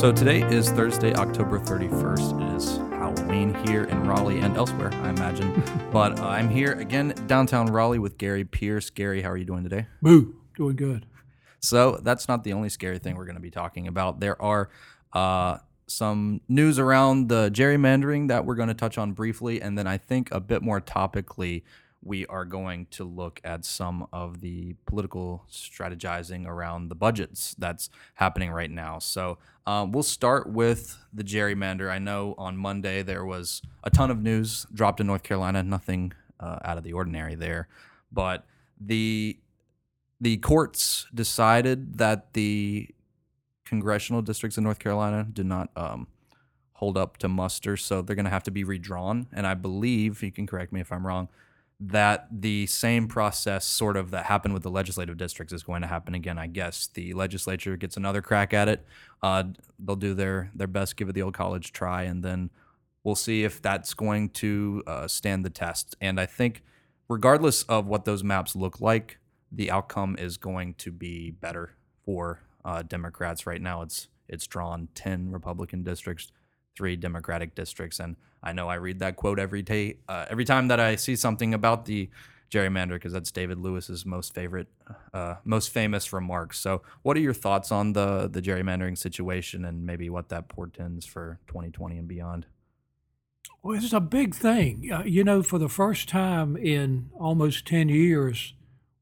So today is Thursday, October 31st. It is Halloween here in Raleigh and elsewhere, I imagine. but uh, I'm here again, downtown Raleigh, with Gary Pearce. Gary, how are you doing today? Boo, doing good. So that's not the only scary thing we're going to be talking about. There are uh, some news around the gerrymandering that we're going to touch on briefly, and then I think a bit more topically, we are going to look at some of the political strategizing around the budgets that's happening right now. So um, we'll start with the gerrymander. I know on Monday there was a ton of news dropped in North Carolina, nothing uh, out of the ordinary there, but the the courts decided that the congressional districts in North Carolina did not um, hold up to muster, so they're going to have to be redrawn. And I believe you can correct me if I'm wrong that the same process sort of that happened with the legislative districts is going to happen again i guess. The legislature gets another crack at it. Uh, they'll do their their best give it the old college try and then we'll see if that's going to uh, stand the test. And i think regardless of what those maps look like the outcome is going to be better for uh, democrats. Right now it's it's drawn 10 republican districts three democratic districts and I know I read that quote every day, uh, every time that I see something about the gerrymander, because that's David Lewis's most favorite, uh, most famous remarks. So, what are your thoughts on the the gerrymandering situation and maybe what that portends for 2020 and beyond? Well, it's a big thing. Uh, you know, for the first time in almost 10 years,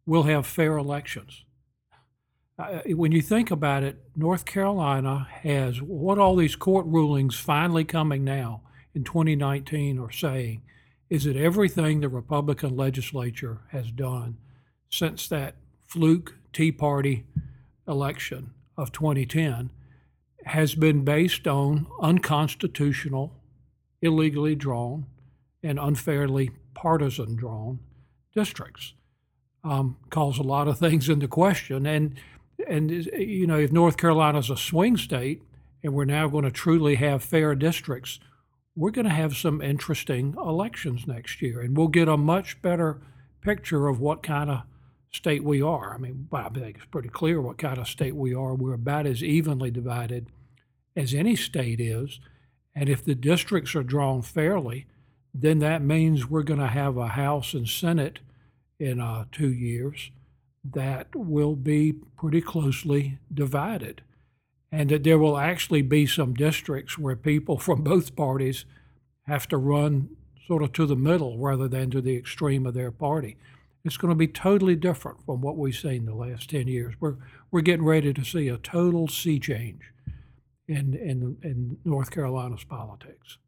we'll have fair elections. Uh, when you think about it, North Carolina has what all these court rulings finally coming now in 2019 are saying is that everything the Republican legislature has done since that fluke Tea Party election of 2010 has been based on unconstitutional, illegally drawn, and unfairly partisan drawn districts. Um, calls a lot of things into question. And, and, you know, if North Carolina's a swing state and we're now going to truly have fair districts, we're going to have some interesting elections next year, and we'll get a much better picture of what kind of state we are. I mean, I think it's pretty clear what kind of state we are. We're about as evenly divided as any state is. And if the districts are drawn fairly, then that means we're going to have a House and Senate in uh, two years that will be pretty closely divided and that there will actually be some districts where people from both parties have to run sort of to the middle rather than to the extreme of their party. It's going to be totally different from what we've seen the last 10 years. We're, we're getting ready to see a total sea change in, in, in North Carolina's politics.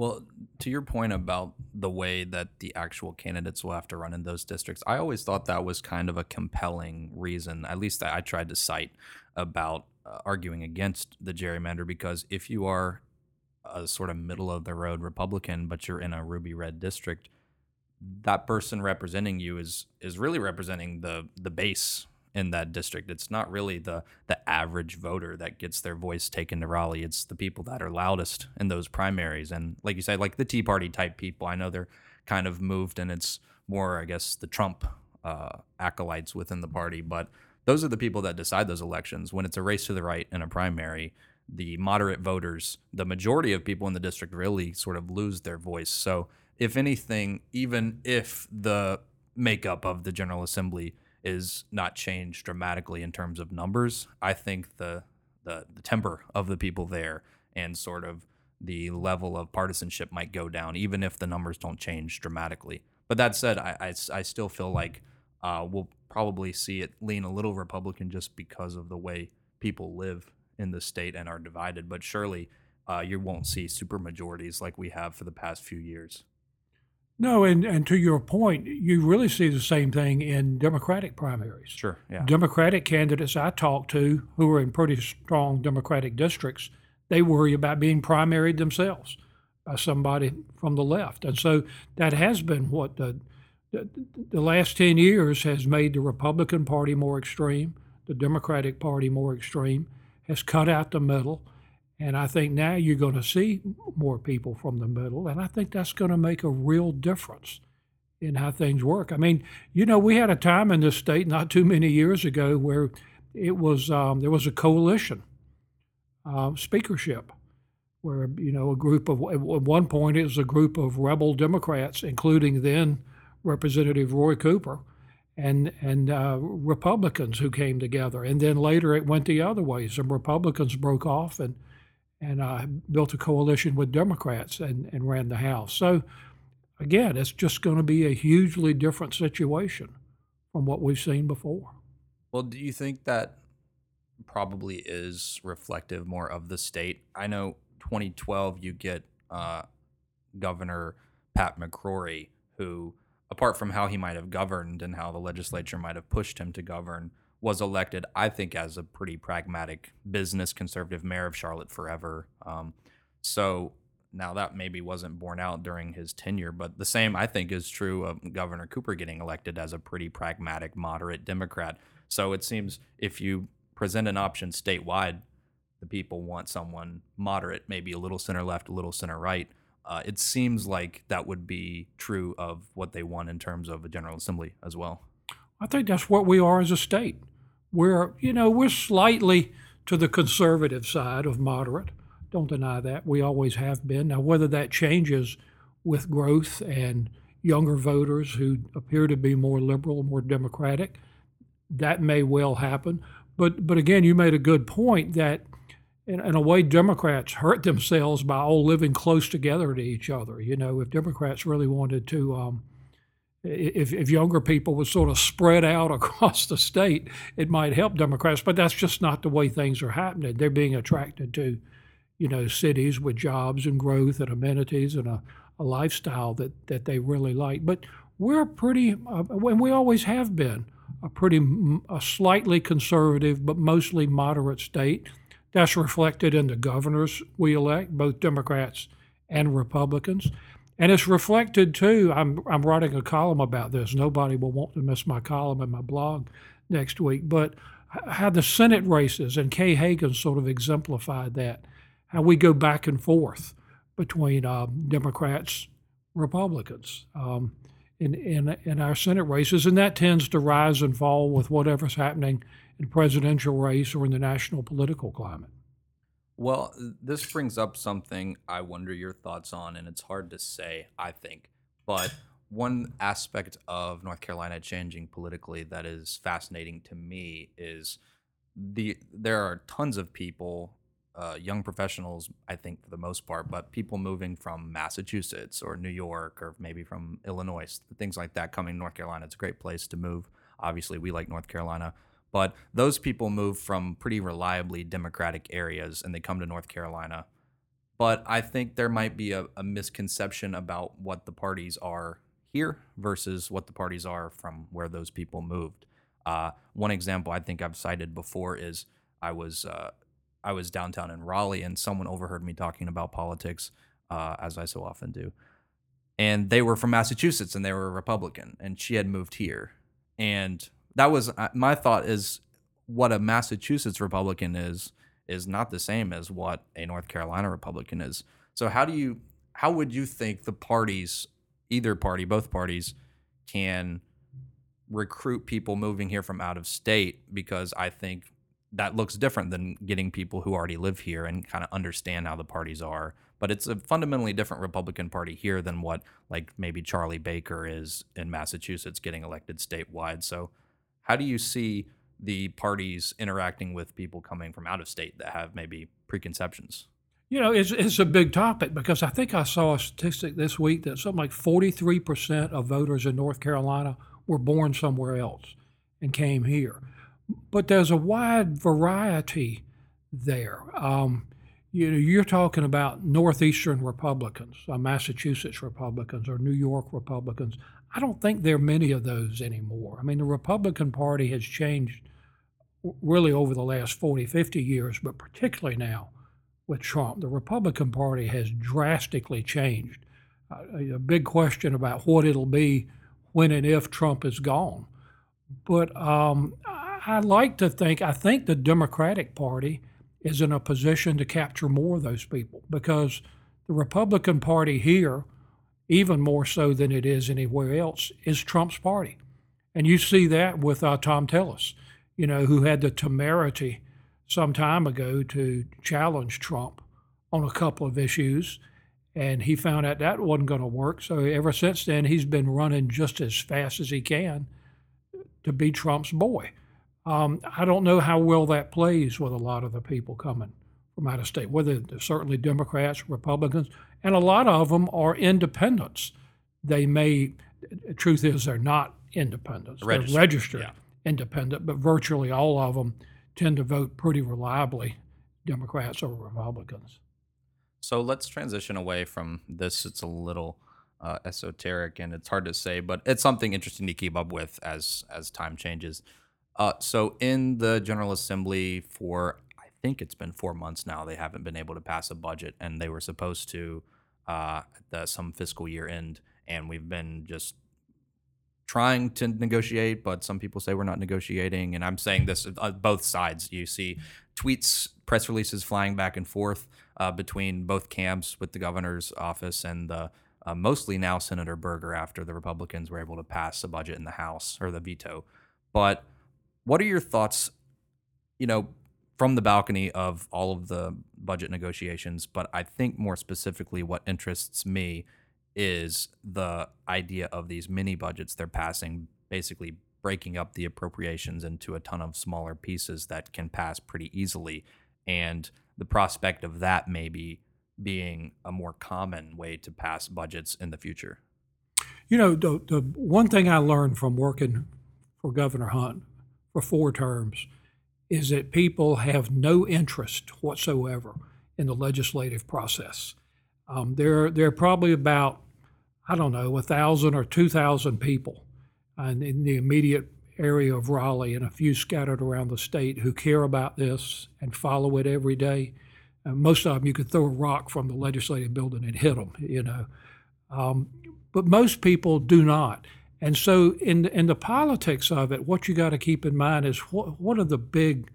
Well, to your point about the way that the actual candidates will have to run in those districts, I always thought that was kind of a compelling reason, at least I tried to cite, about uh, arguing against the gerrymander because if you are a sort of middle of the road Republican, but you're in a ruby red district, that person representing you is is really representing the the base in that district. It's not really the the average voter that gets their voice taken to Raleigh. It's the people that are loudest in those primaries. And like you said, like the Tea Party type people, I know they're kind of moved and it's more, I guess, the Trump uh, acolytes within the party, but those are the people that decide those elections. When it's a race to the right in a primary, the moderate voters, the majority of people in the district really sort of lose their voice. So, if anything, even if the makeup of the General Assembly is not changed dramatically in terms of numbers, I think the the, the temper of the people there and sort of the level of partisanship might go down, even if the numbers don't change dramatically. But that said, I, I, I still feel like uh, we'll probably see it lean a little Republican just because of the way people live in the state and are divided. But surely uh, you won't see super majorities like we have for the past few years. No, and, and to your point, you really see the same thing in Democratic primaries. Sure, yeah. Democratic candidates I talk to who are in pretty strong Democratic districts, they worry about being primaried themselves by somebody from the left. And so that has been what the the last 10 years has made the Republican Party more extreme, the Democratic Party more extreme, has cut out the middle. And I think now you're going to see more people from the middle. And I think that's going to make a real difference in how things work. I mean, you know, we had a time in this state not too many years ago where it was um, there was a coalition uh, speakership, where you know a group of at one point it was a group of rebel Democrats, including then Representative Roy Cooper, and and uh, Republicans who came together, and then later it went the other way. Some Republicans broke off and and uh, built a coalition with Democrats and, and ran the House. So again, it's just going to be a hugely different situation from what we've seen before. Well, do you think that probably is reflective more of the state? I know 2012 you get uh, Governor Pat McCrory, who, apart from how he might have governed and how the legislature might have pushed him to govern, was elected, I think, as a pretty pragmatic business conservative mayor of Charlotte forever. Um, so now that maybe wasn't borne out during his tenure, but the same I think is true of Governor Cooper getting elected as a pretty pragmatic, moderate Democrat. So it seems if you present an option statewide, the people want someone moderate, maybe a little center left, a little center right. Uh, it seems like that would be true of what they want in terms of a General Assembly as well. I think that's what we are as a state. We're, you know, we're slightly to the conservative side of moderate. Don't deny that. We always have been. Now, whether that changes with growth and younger voters who appear to be more liberal, more democratic, that may well happen. But, but again, you made a good point that in, in a way, Democrats hurt themselves by all living close together to each other. You know, if Democrats really wanted to um, if, if younger people would sort of spread out across the state, it might help Democrats. But that's just not the way things are happening. They're being attracted to, you know, cities with jobs and growth and amenities and a, a lifestyle that, that they really like. But we're pretty, uh, and we always have been, a pretty, a slightly conservative but mostly moderate state. That's reflected in the governors we elect, both Democrats and Republicans. And it's reflected too. I'm, I'm writing a column about this. Nobody will want to miss my column in my blog next week. But how the Senate races and Kay Hagan sort of exemplified that, how we go back and forth between uh, Democrats, Republicans um, in, in, in our Senate races. And that tends to rise and fall with whatever's happening in presidential race or in the national political climate. Well, this brings up something I wonder your thoughts on, and it's hard to say, I think. But one aspect of North Carolina changing politically that is fascinating to me is the there are tons of people, uh, young professionals, I think for the most part, but people moving from Massachusetts or New York or maybe from Illinois, things like that, coming to North Carolina. It's a great place to move. Obviously, we like North Carolina. But those people move from pretty reliably Democratic areas and they come to North Carolina. But I think there might be a, a misconception about what the parties are here versus what the parties are from where those people moved. Uh, one example I think I've cited before is I was uh, I was downtown in Raleigh and someone overheard me talking about politics, uh, as I so often do, and they were from Massachusetts and they were a Republican, and she had moved here, and that was uh, my thought is what a Massachusetts Republican is is not the same as what a North Carolina Republican is. So how do you how would you think the parties either party both parties can recruit people moving here from out of state because I think that looks different than getting people who already live here and kind of understand how the parties are. But it's a fundamentally different Republican Party here than what like maybe Charlie Baker is in Massachusetts getting elected statewide. So how do you see the parties interacting with people coming from out of state that have maybe preconceptions? You know, it's, it's a big topic because I think I saw a statistic this week that something like 43% of voters in North Carolina were born somewhere else and came here. But there's a wide variety there. Um, you know, you're talking about northeastern Republicans, uh, Massachusetts Republicans, or New York Republicans. I don't think there are many of those anymore. I mean, the Republican Party has changed really over the last 40, 50 years, but particularly now with Trump. The Republican Party has drastically changed. Uh, a big question about what it'll be when and if Trump is gone. But um, I like to think, I think the Democratic Party is in a position to capture more of those people because the Republican Party here, even more so than it is anywhere else, is Trump's party. And you see that with uh, Thom Tillis, you know, who had the temerity some time ago to challenge Trump on a couple of issues, and he found out that wasn't going to work. So ever since then, he's been running just as fast as he can to be Trump's boy. Um, I don't know how well that plays with a lot of the people coming from out of state, whether they're certainly Democrats, Republicans, and a lot of them are independents. They may, the truth is, they're not independents. Registered, they're registered yeah. independent, but virtually all of them tend to vote pretty reliably Democrats or Republicans. So let's transition away from this. It's a little uh, esoteric and it's hard to say, but it's something interesting to keep up with as as time changes. Uh, so in the General Assembly for think it's been four months now, they haven't been able to pass a budget, and they were supposed to uh, the, some fiscal year end, and we've been just trying to negotiate, but some people say we're not negotiating. And I'm saying this on both sides. You see tweets, press releases flying back and forth uh, between both camps with the governor's office and the uh, mostly now Senator Berger after the Republicans were able to pass a budget in the House or the veto. But what are your thoughts, you know, from the balcony of all of the budget negotiations? But I think more specifically, what interests me is the idea of these mini budgets they're passing, basically breaking up the appropriations into a ton of smaller pieces that can pass pretty easily. And the prospect of that maybe being a more common way to pass budgets in the future. You know, the, the one thing I learned from working for Governor Hunt for four terms is that people have no interest whatsoever in the legislative process. Um, there, there are probably about, I don't know, a thousand or two thousand people in, in the immediate area of Raleigh and a few scattered around the state who care about this and follow it every day. And most of them, you could throw a rock from the legislative building and hit them, you know. Um, but most people do not. And so, in in the politics of it, what you got to keep in mind is what what are the big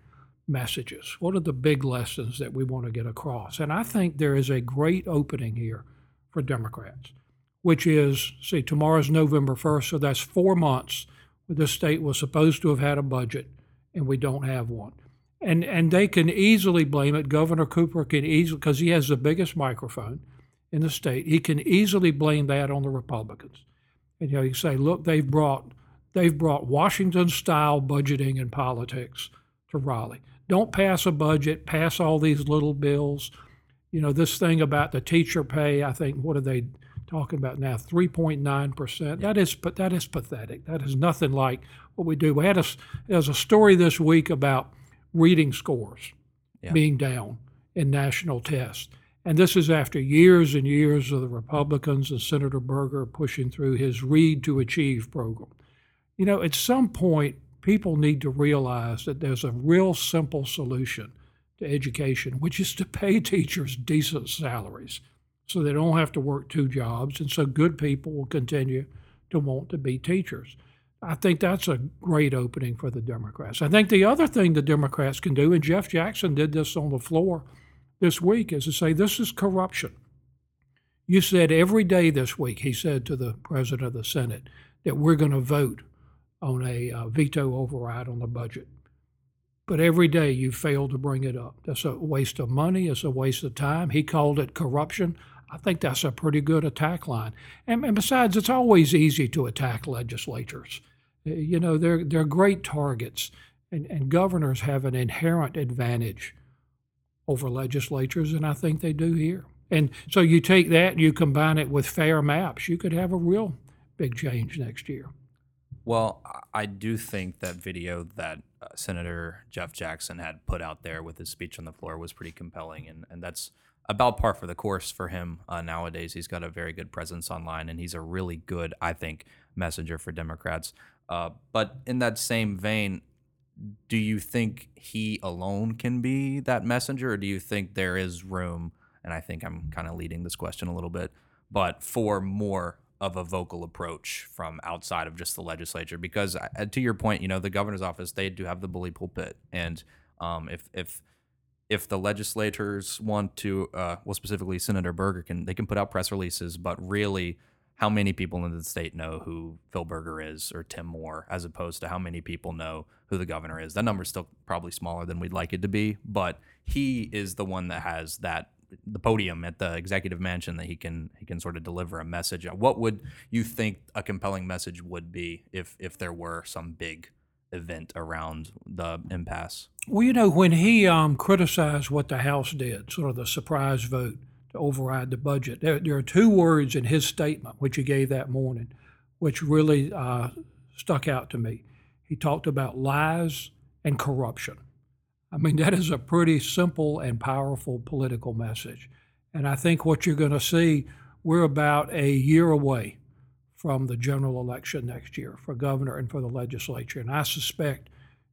messages? What are the big lessons that we want to get across? And I think there is a great opening here for Democrats, which is, see, tomorrow's November 1st, so that's four months the state was supposed to have had a budget and we don't have one. And, and they can easily blame it. Governor Cooper can easily, because he has the biggest microphone in the state, he can easily blame that on the Republicans. And you know, you say, look, they've brought they've brought Washington style budgeting and politics to Raleigh don't pass a budget, pass all these little bills. You know, this thing about the teacher pay, I think, what are they talking about now? 3.9%. That is, but that is pathetic. That is nothing like what we do. We had a, there's a story this week about reading scores yeah. being down in national tests. And this is after years and years of the Republicans and Senator Berger pushing through his Read to Achieve program. You know, at some point, people need to realize that there's a real simple solution to education, which is to pay teachers decent salaries so they don't have to work two jobs. And so good people will continue to want to be teachers. I think that's a great opening for the Democrats. I think the other thing the Democrats can do, and Jeff Jackson did this on the floor this week, is to say this is corruption. You said every day this week, he said to the president of the Senate, that we're going to vote on a uh, veto override on the budget. But every day you fail to bring it up. That's a waste of money. It's a waste of time. He called it corruption. I think that's a pretty good attack line. And, and besides, it's always easy to attack legislatures. Uh, you know, they're, they're great targets, and, and governors have an inherent advantage over legislatures, and I think they do here. And so you take that and you combine it with fair maps, you could have a real big change next year. Well, I do think that video that uh, Senator Jeff Jackson had put out there with his speech on the floor was pretty compelling, and, and that's about par for the course for him uh, nowadays. He's got a very good presence online, and he's a really good, I think, messenger for Democrats. Uh, but in that same vein, do you think he alone can be that messenger, or do you think there is room? And I think I'm kind of leading this question a little bit, but for more of a vocal approach from outside of just the legislature because uh, to your point you know the governor's office they do have the bully pulpit and um, if if if the legislators want to uh, well specifically senator berger can they can put out press releases but really how many people in the state know who Phil Berger is or Tim Moore, as opposed to how many people know who the governor is. That number is still probably smaller than we'd like it to be, but he is the one that has that the podium at the executive mansion that he can he can sort of deliver a message. What would you think a compelling message would be if if there were some big event around the impasse? Well, you know, when he um, criticized what the House did, sort of the surprise vote override the budget, there, there are two words in his statement, which he gave that morning, which really uh, stuck out to me. He talked about lies and corruption. I mean, that is a pretty simple and powerful political message. And I think what you're going to see, we're about a year away from the general election next year for governor and for the legislature. And I suspect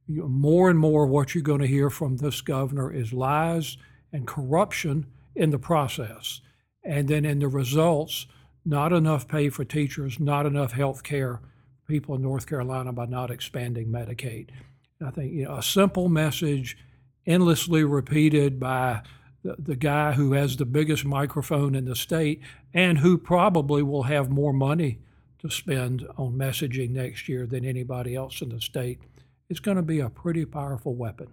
more and more of what you're going to hear from this governor is lies and corruption in the process. And then in the results, not enough pay for teachers, not enough health care people in North Carolina by not expanding Medicaid. I think you know, a simple message endlessly repeated by the, the guy who has the biggest microphone in the state and who probably will have more money to spend on messaging next year than anybody else in the state. is going to be a pretty powerful weapon.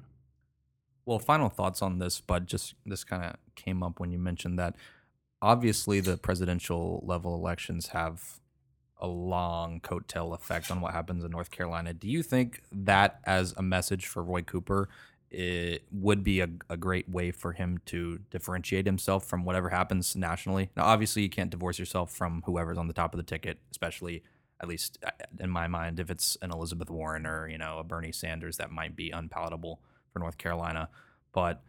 Well, final thoughts on this, but just this kind of came up when you mentioned that. Obviously, the presidential level elections have a long coattail effect on what happens in North Carolina. Do you think that, as a message for Roy Cooper, it would be a, a great way for him to differentiate himself from whatever happens nationally. Now, obviously, you can't divorce yourself from whoever's on the top of the ticket, especially at least uh, in my mind, if it's an Elizabeth Warren or you know a Bernie Sanders, that might be unpalatable for North Carolina. But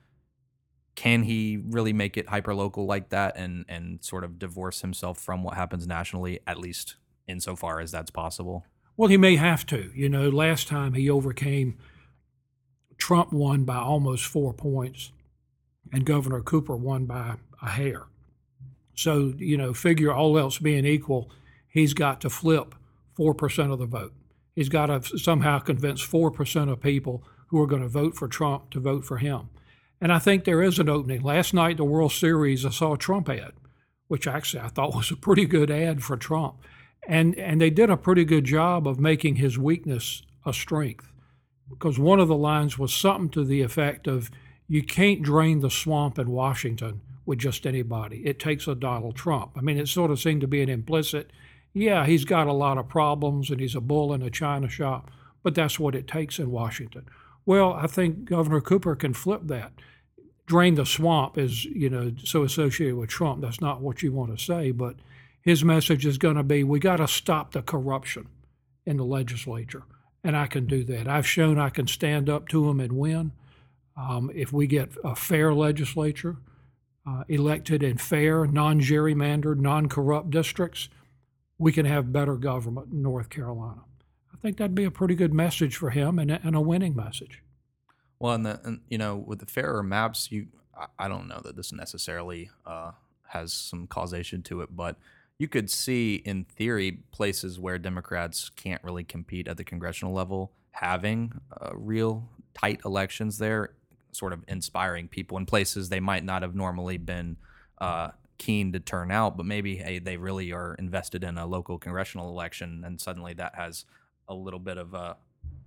can he really make it hyper local like that and and sort of divorce himself from what happens nationally, at least insofar as that's possible? Well, he may have to. You know, last time he overcame Trump won by almost four points, and Governor Cooper won by a hair. So, you know, figure all else being equal, he's got to flip 4% of the vote. He's got to somehow convince 4% of people who are going to vote for Trump to vote for him. And I think there is an opening. Last night, the World Series, I saw a Trump ad, which actually I thought was a pretty good ad for Trump. And, and they did a pretty good job of making his weakness a strength because one of the lines was something to the effect of you can't drain the swamp in Washington with just anybody. It takes a Donald Trump. I mean, it sort of seemed to be an implicit, yeah, he's got a lot of problems and he's a bull in a china shop, but that's what it takes in Washington. Well, I think Governor Cooper can flip that. Drain the swamp is, you know, so associated with Trump. That's not what you want to say, but his message is going to be we got to stop the corruption in the legislature and I can do that. I've shown I can stand up to them and win. Um, if we get a fair legislature, uh, elected in fair, non gerrymandered, non corrupt districts, we can have better government in North Carolina. I think that'd be a pretty good message for him and, and a winning message. Well, and, the, and you know, with the fairer maps, you I, don't know that this necessarily uh, has some causation to it, but you could see in theory places where Democrats can't really compete at the congressional level having uh, real tight elections there, sort of inspiring people in places they might not have normally been uh, keen to turn out, but maybe hey, they really are invested in a local congressional election, and suddenly that has a little bit of a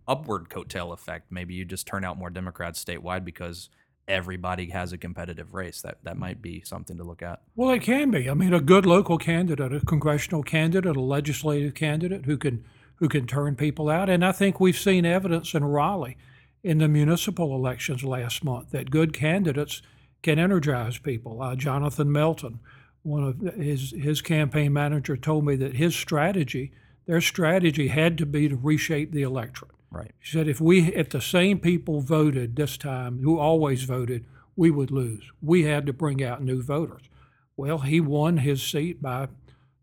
upward coattail effect. Maybe you just turn out more Democrats statewide because everybody has a competitive race. That that might be something to look at. Well, it can be. I mean, a good local candidate, a congressional candidate, a legislative candidate who can who can turn people out. And I think we've seen evidence in Raleigh in the municipal elections last month that good candidates can energize people. Uh, Jonathan Melton, one of his his campaign manager, told me that his strategy, their strategy, had to be to reshape the electorate. Right. She said if we if the same people voted this time who always voted, we would lose. We had to bring out new voters. Well, he won his seat by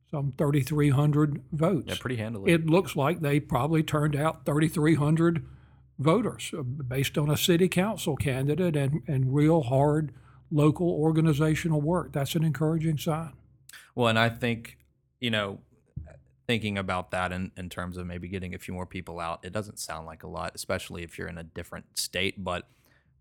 some 3,300 votes. Yeah, pretty handily. It looks like they probably turned out 3,300 voters uh, based on a city council candidate and, and real hard local organizational work. That's an encouraging sign. Well, and I think, you know, thinking about that in, in terms of maybe getting a few more people out, it doesn't sound like a lot, especially if you're in a different state. But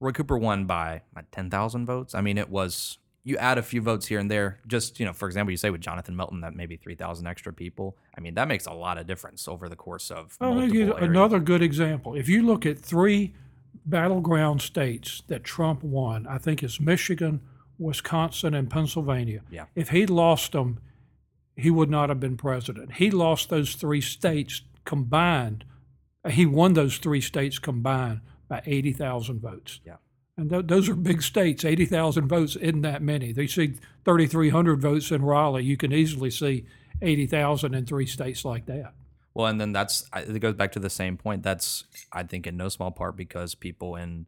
Roy Cooper won by 10,000 votes. I mean, it was you add a few votes here and there. Just you know, for example, you say with Jonathan Melton that maybe three thousand extra people. I mean, that makes a lot of difference over the course of I'll give you another good example. If you look at three battleground states that Trump won, I think it's Michigan, Wisconsin, and Pennsylvania. Yeah. If he'd lost them, he would not have been president. He lost those three states combined. He won those three states combined by 80,000 votes. Yeah. And th- those are big states. 80,000 votes isn't that many. They see 3,300 votes in Raleigh. You can easily see 80,000 in three states like that. Well, and then that's it goes back to the same point. That's I think in no small part because people in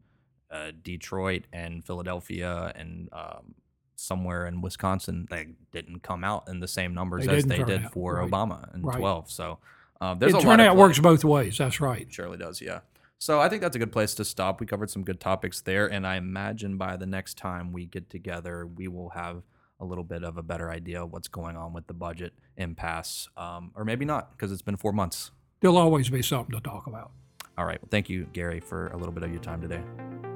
uh, Detroit and Philadelphia and um, somewhere in Wisconsin they didn't come out in the same numbers They as they did out, for right. Obama in Right. twelve. So uh, there's It a lot. turnout works both ways. That's right. It surely does, yeah. So I think that's a good place to stop. We covered some good topics there, and I imagine by the next time we get together, we will have a little bit of a better idea of what's going on with the budget impasse, um, or maybe not, because it's been four months. There'll always be something to talk about. All right. Well, thank you, Gary, for a little bit of your time today.